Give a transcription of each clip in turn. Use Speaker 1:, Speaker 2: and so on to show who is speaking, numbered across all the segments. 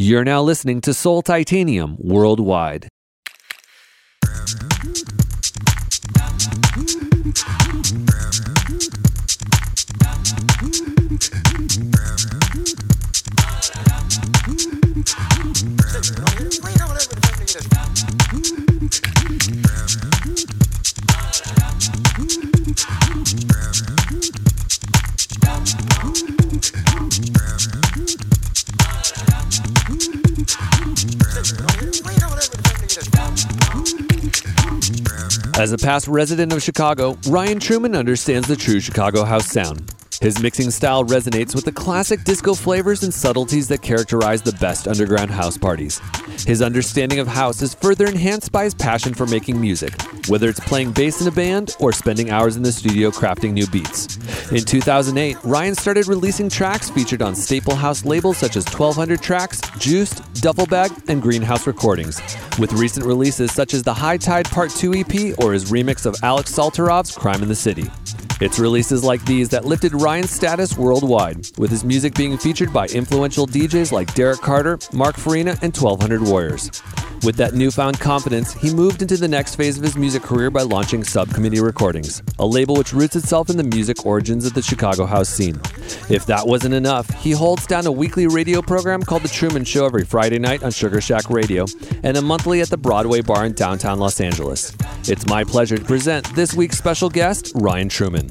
Speaker 1: You're now listening to Soul Titanium worldwide. Wait on everything to stop. As a past resident of Chicago, Ryan Truman understands the true Chicago house sound. His mixing style resonates with the classic disco flavors and subtleties that characterize the best underground house parties. His understanding of house is further enhanced by his passion for making music, whether it's playing bass in a band or spending hours in the studio crafting new beats. In 2008, Ryan started releasing tracks featured on staple house labels such as 1200 Tracks, Juiced, Duffel Bag, and Greenhouse Recordings, with recent releases such as the High Tide Part 2 EP or his remix of Alek Soltirov's Crime in the City. It's releases like these that lifted Ryan's status worldwide, with his music being featured by influential DJs like Derrick Carter, Mark Farina, and 1200 Warriors. With that newfound confidence, he moved into the next phase of his music career by launching Subcommittee Recordings, a label which roots itself in the music origins of the Chicago house scene. If that wasn't enough, he holds down a weekly radio program called The Truman Show every Friday night on Sugar Shack Radio and a monthly at the Broadway Bar in downtown Los Angeles. It's my pleasure to present this week's special guest, Ryan Truman.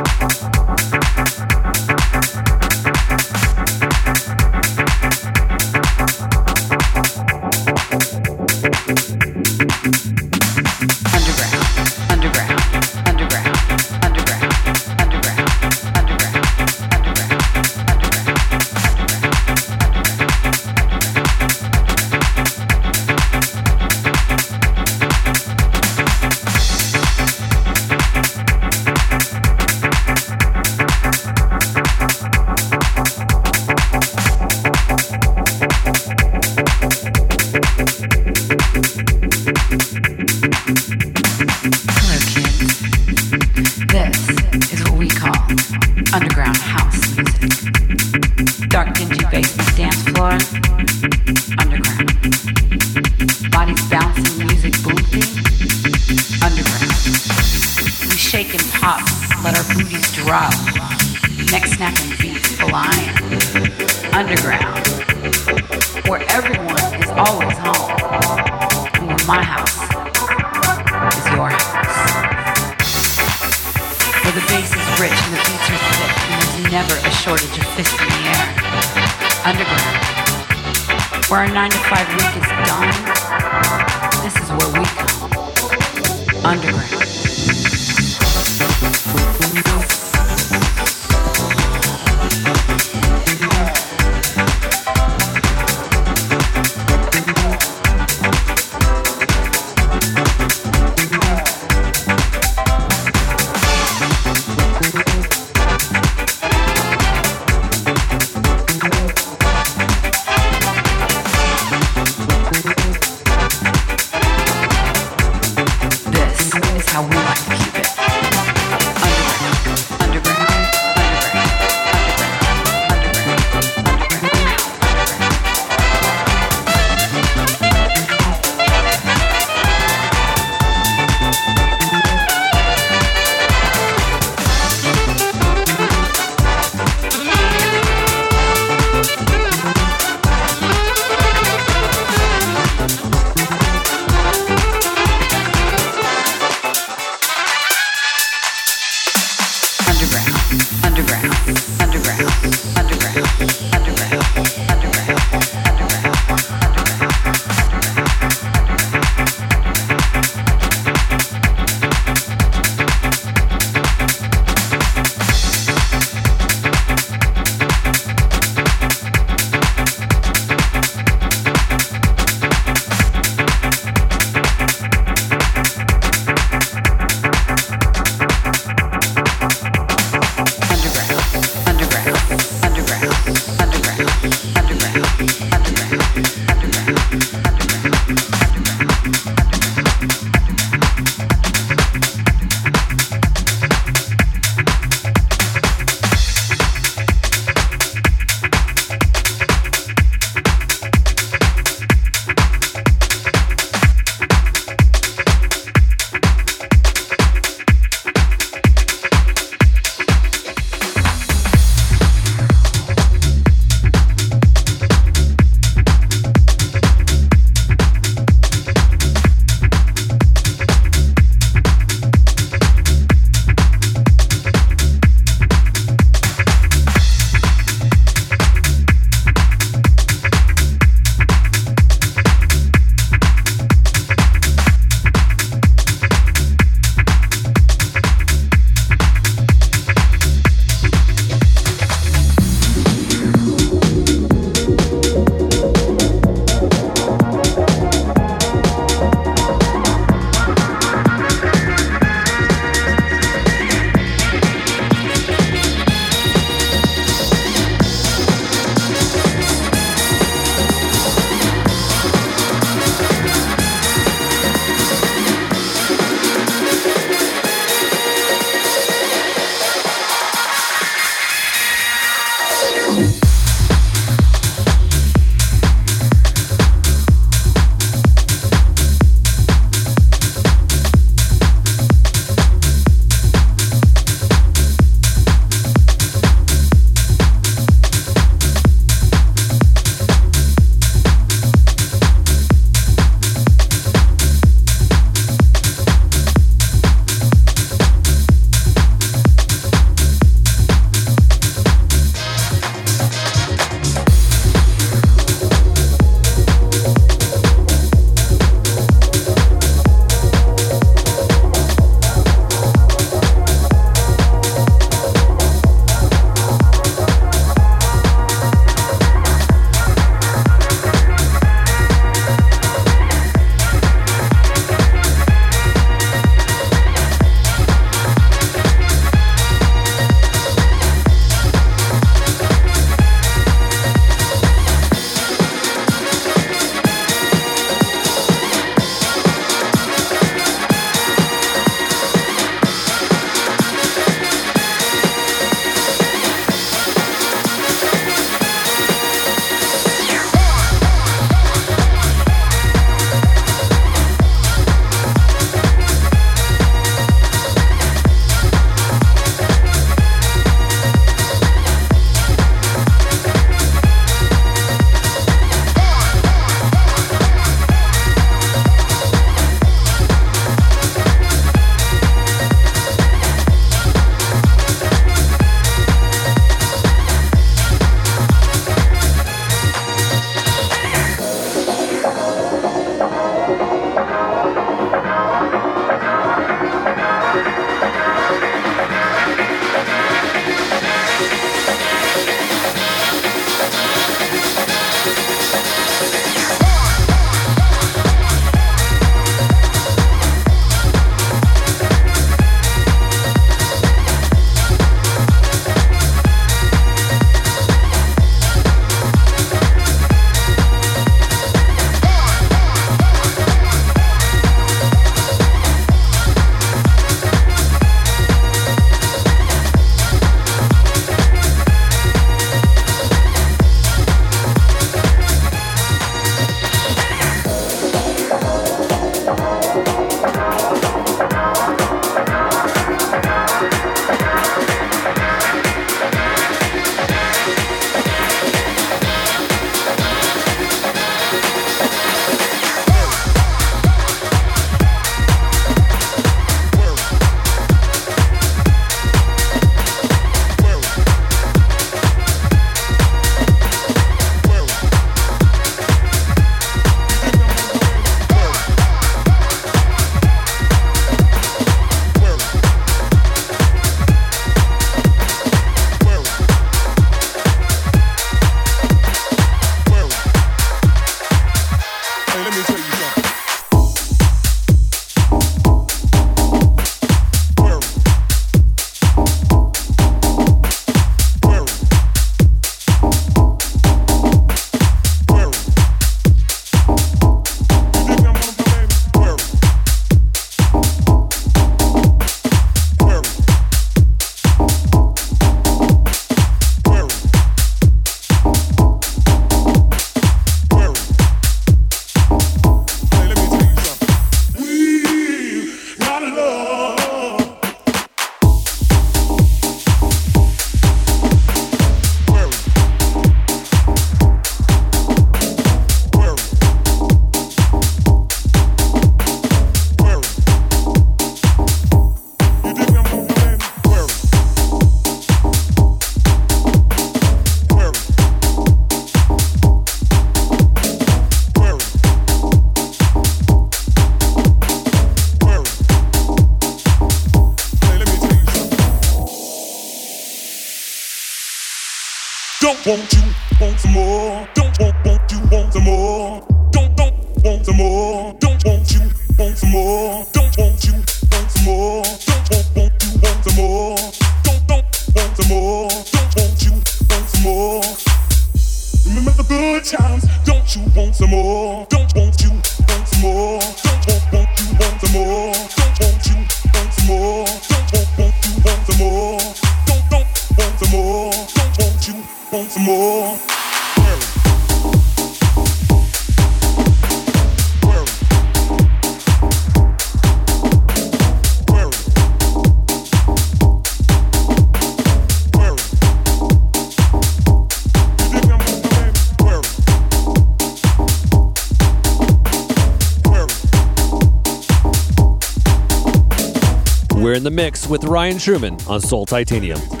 Speaker 2: We're in the mix with Ryan Truman on Soul Titanium.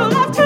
Speaker 3: You
Speaker 4: left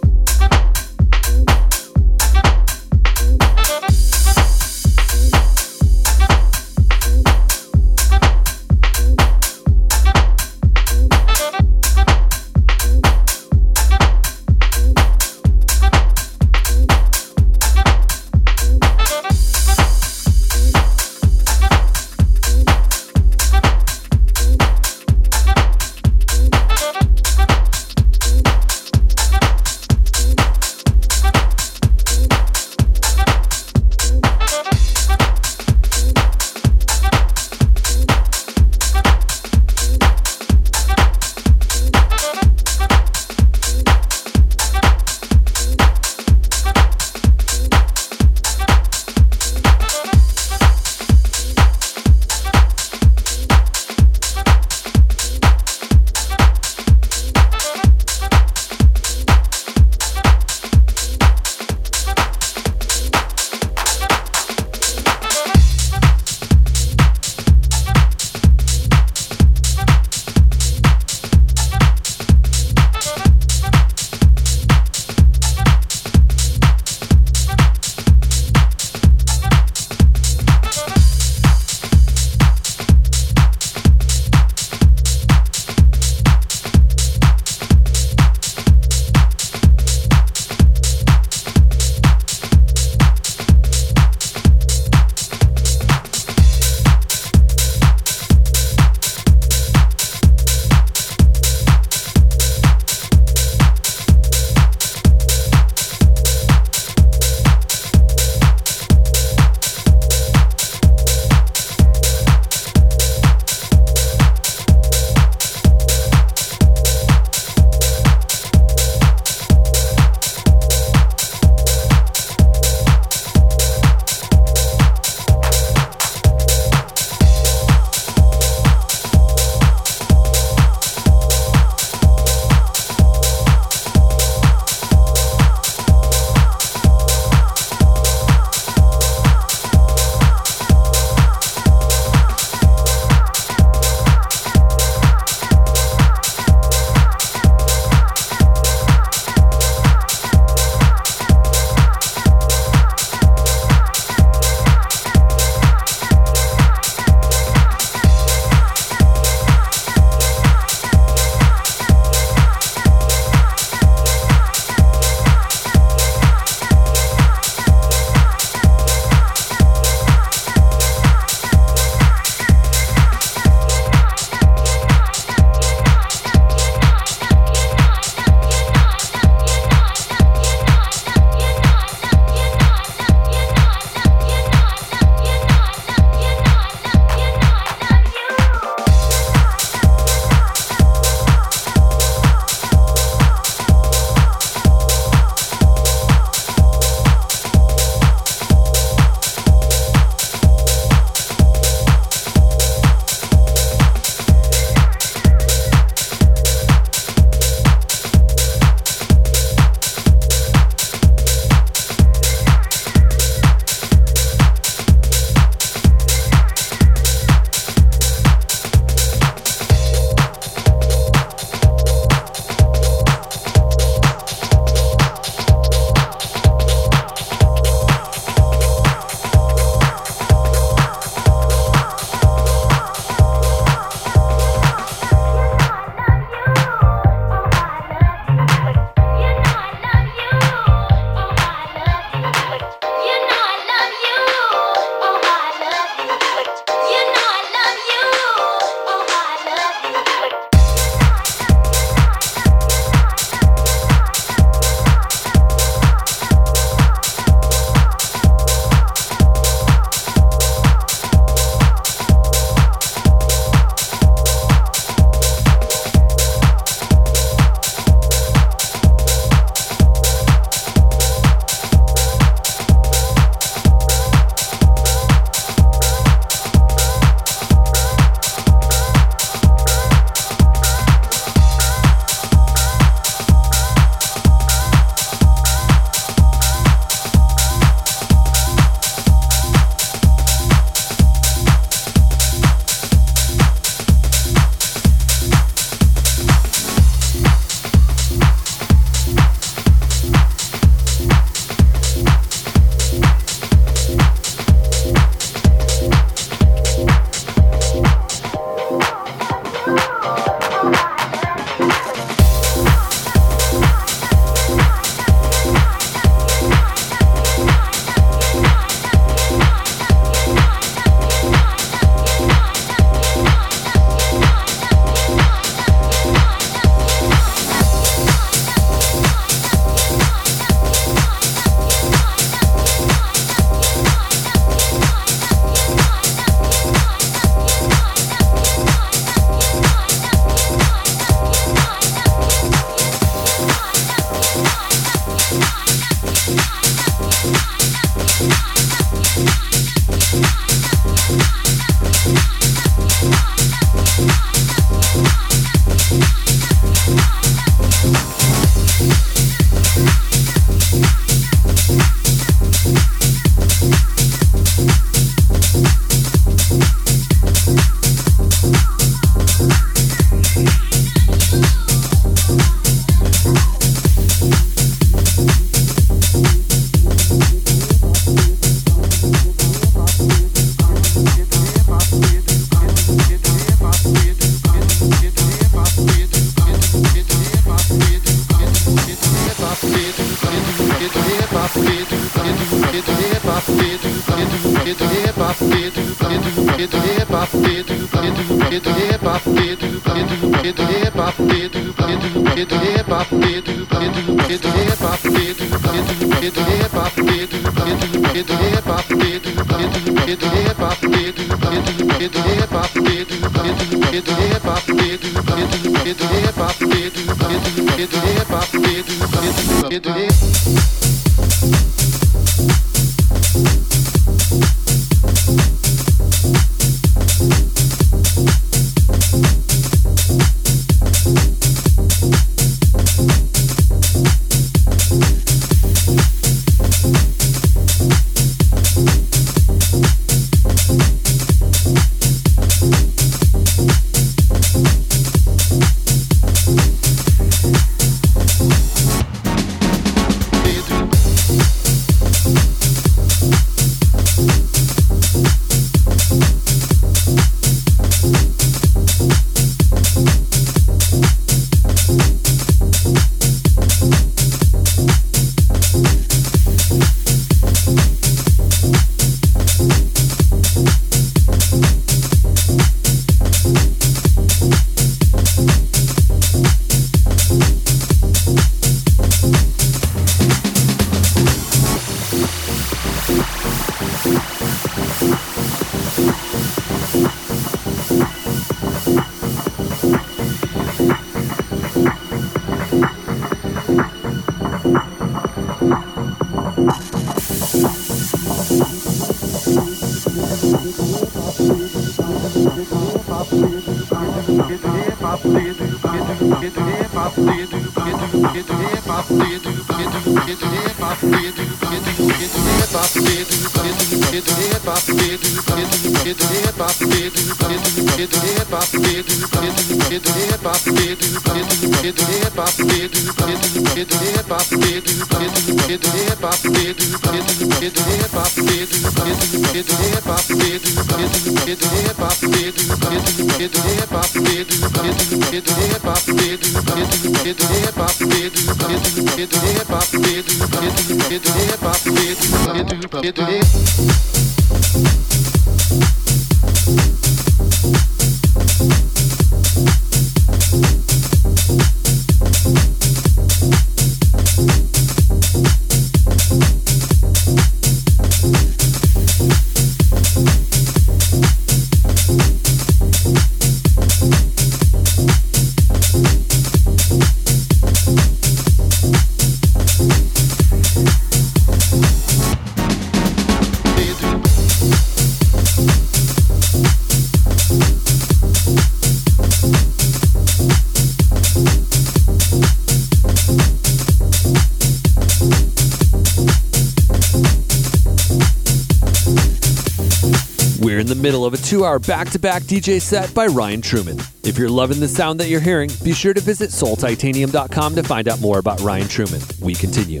Speaker 1: middle of a two hour back to back DJ set by Ryan Truman. If you're loving the sound that you're hearing, be sure to visit soultitanium.com to find out more about Ryan Truman. We continue.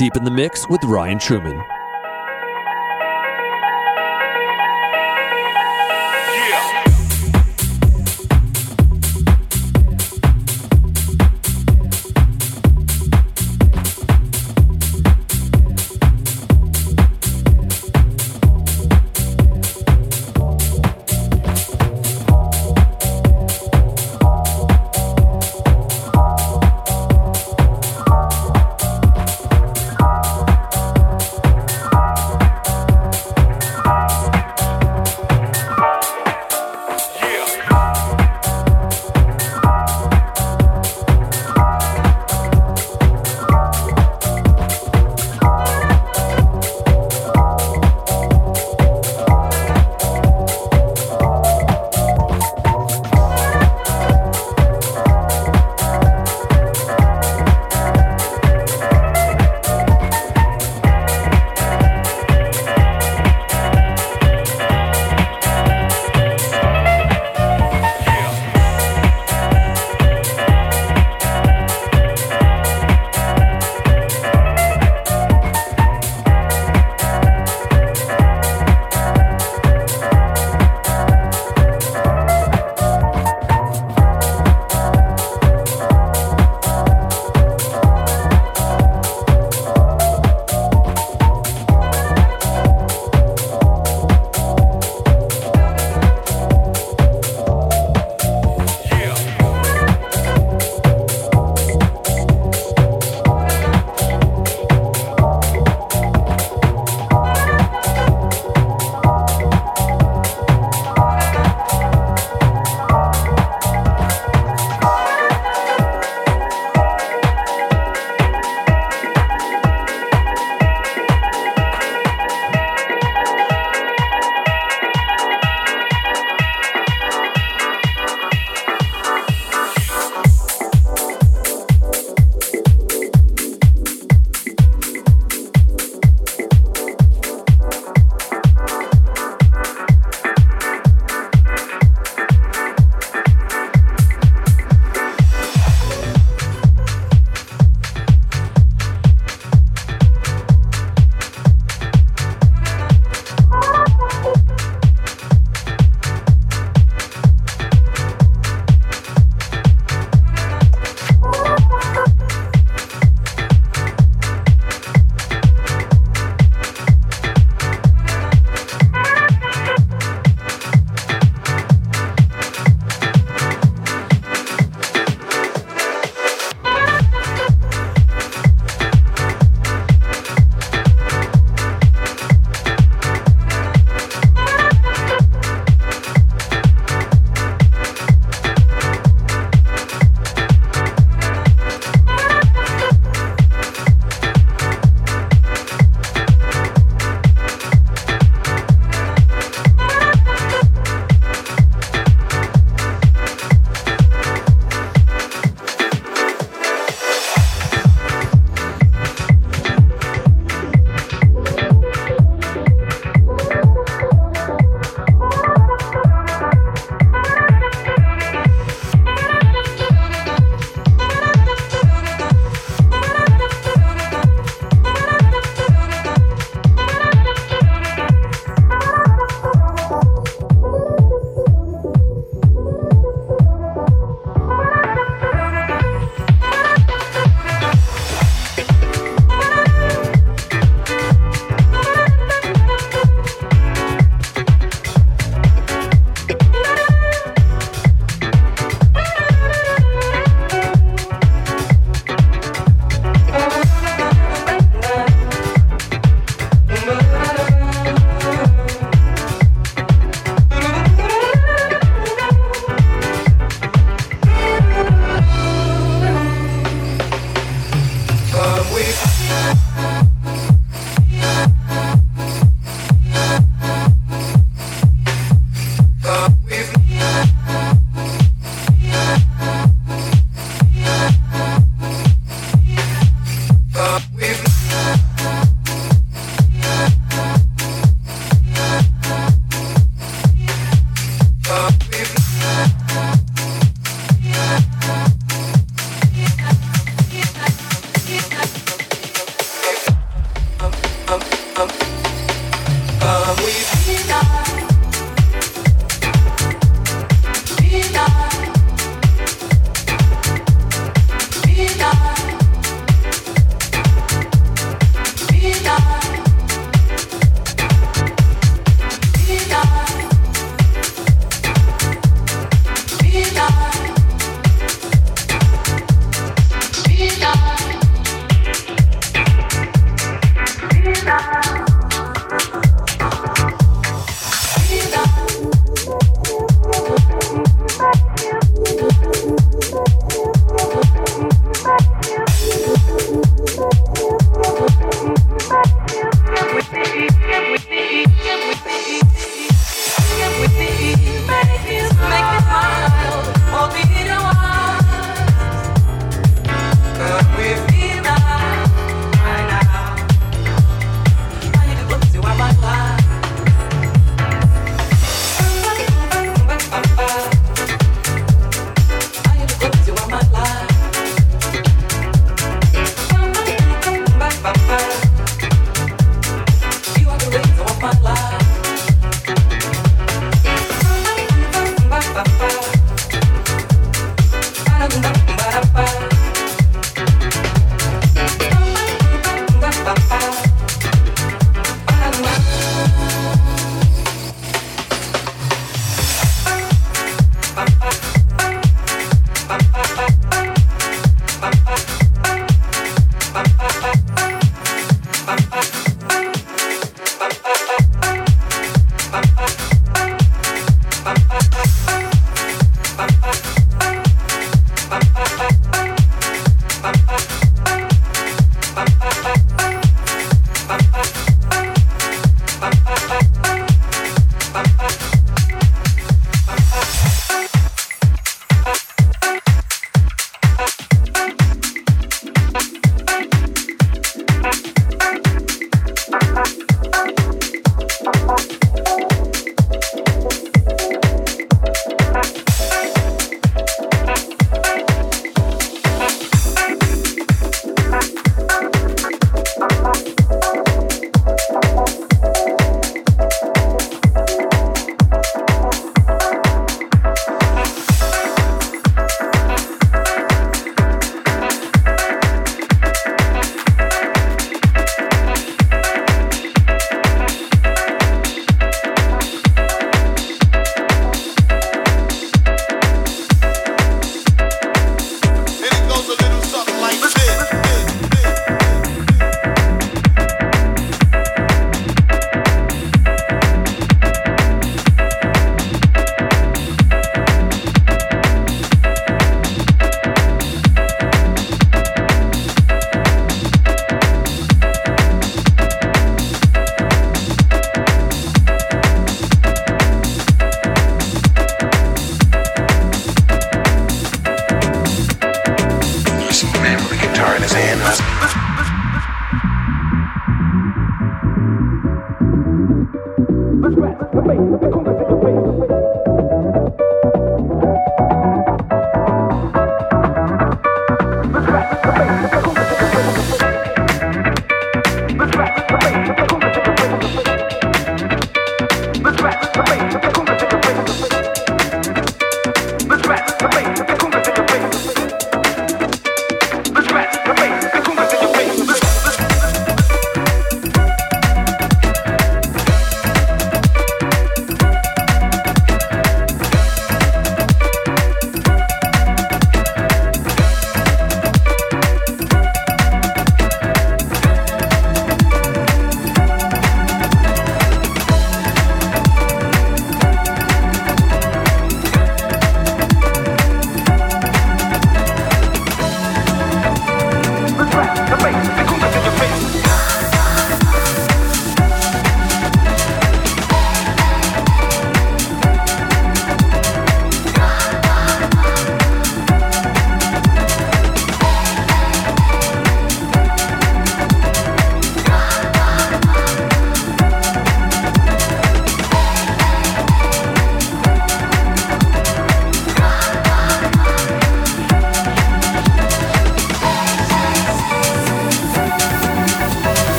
Speaker 1: Deep in the Mix with Ryan Truman.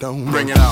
Speaker 5: don't
Speaker 6: Bring it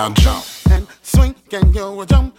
Speaker 6: now jump
Speaker 7: and swing. Can you jump?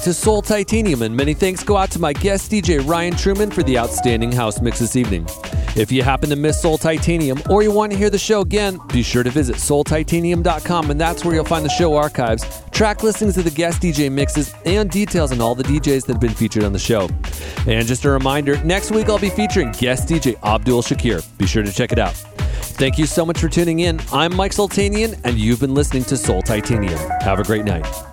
Speaker 1: To Soul Titanium, and many thanks go out to my guest DJ Ryan Truman for the outstanding house mix this evening. If you happen to miss Soul Titanium or you want to hear the show again, be sure to visit soultitanium.com, and that's where you'll find the show archives, track listings of the guest DJ mixes, and details on all the DJs that have been featured on the show. And just a reminder next week I'll be featuring guest DJ Abdul Shakir. Be sure to check it out. Thank you so much for tuning in. I'm Mike Sultanian, and you've been listening to Soul Titanium. Have a great night.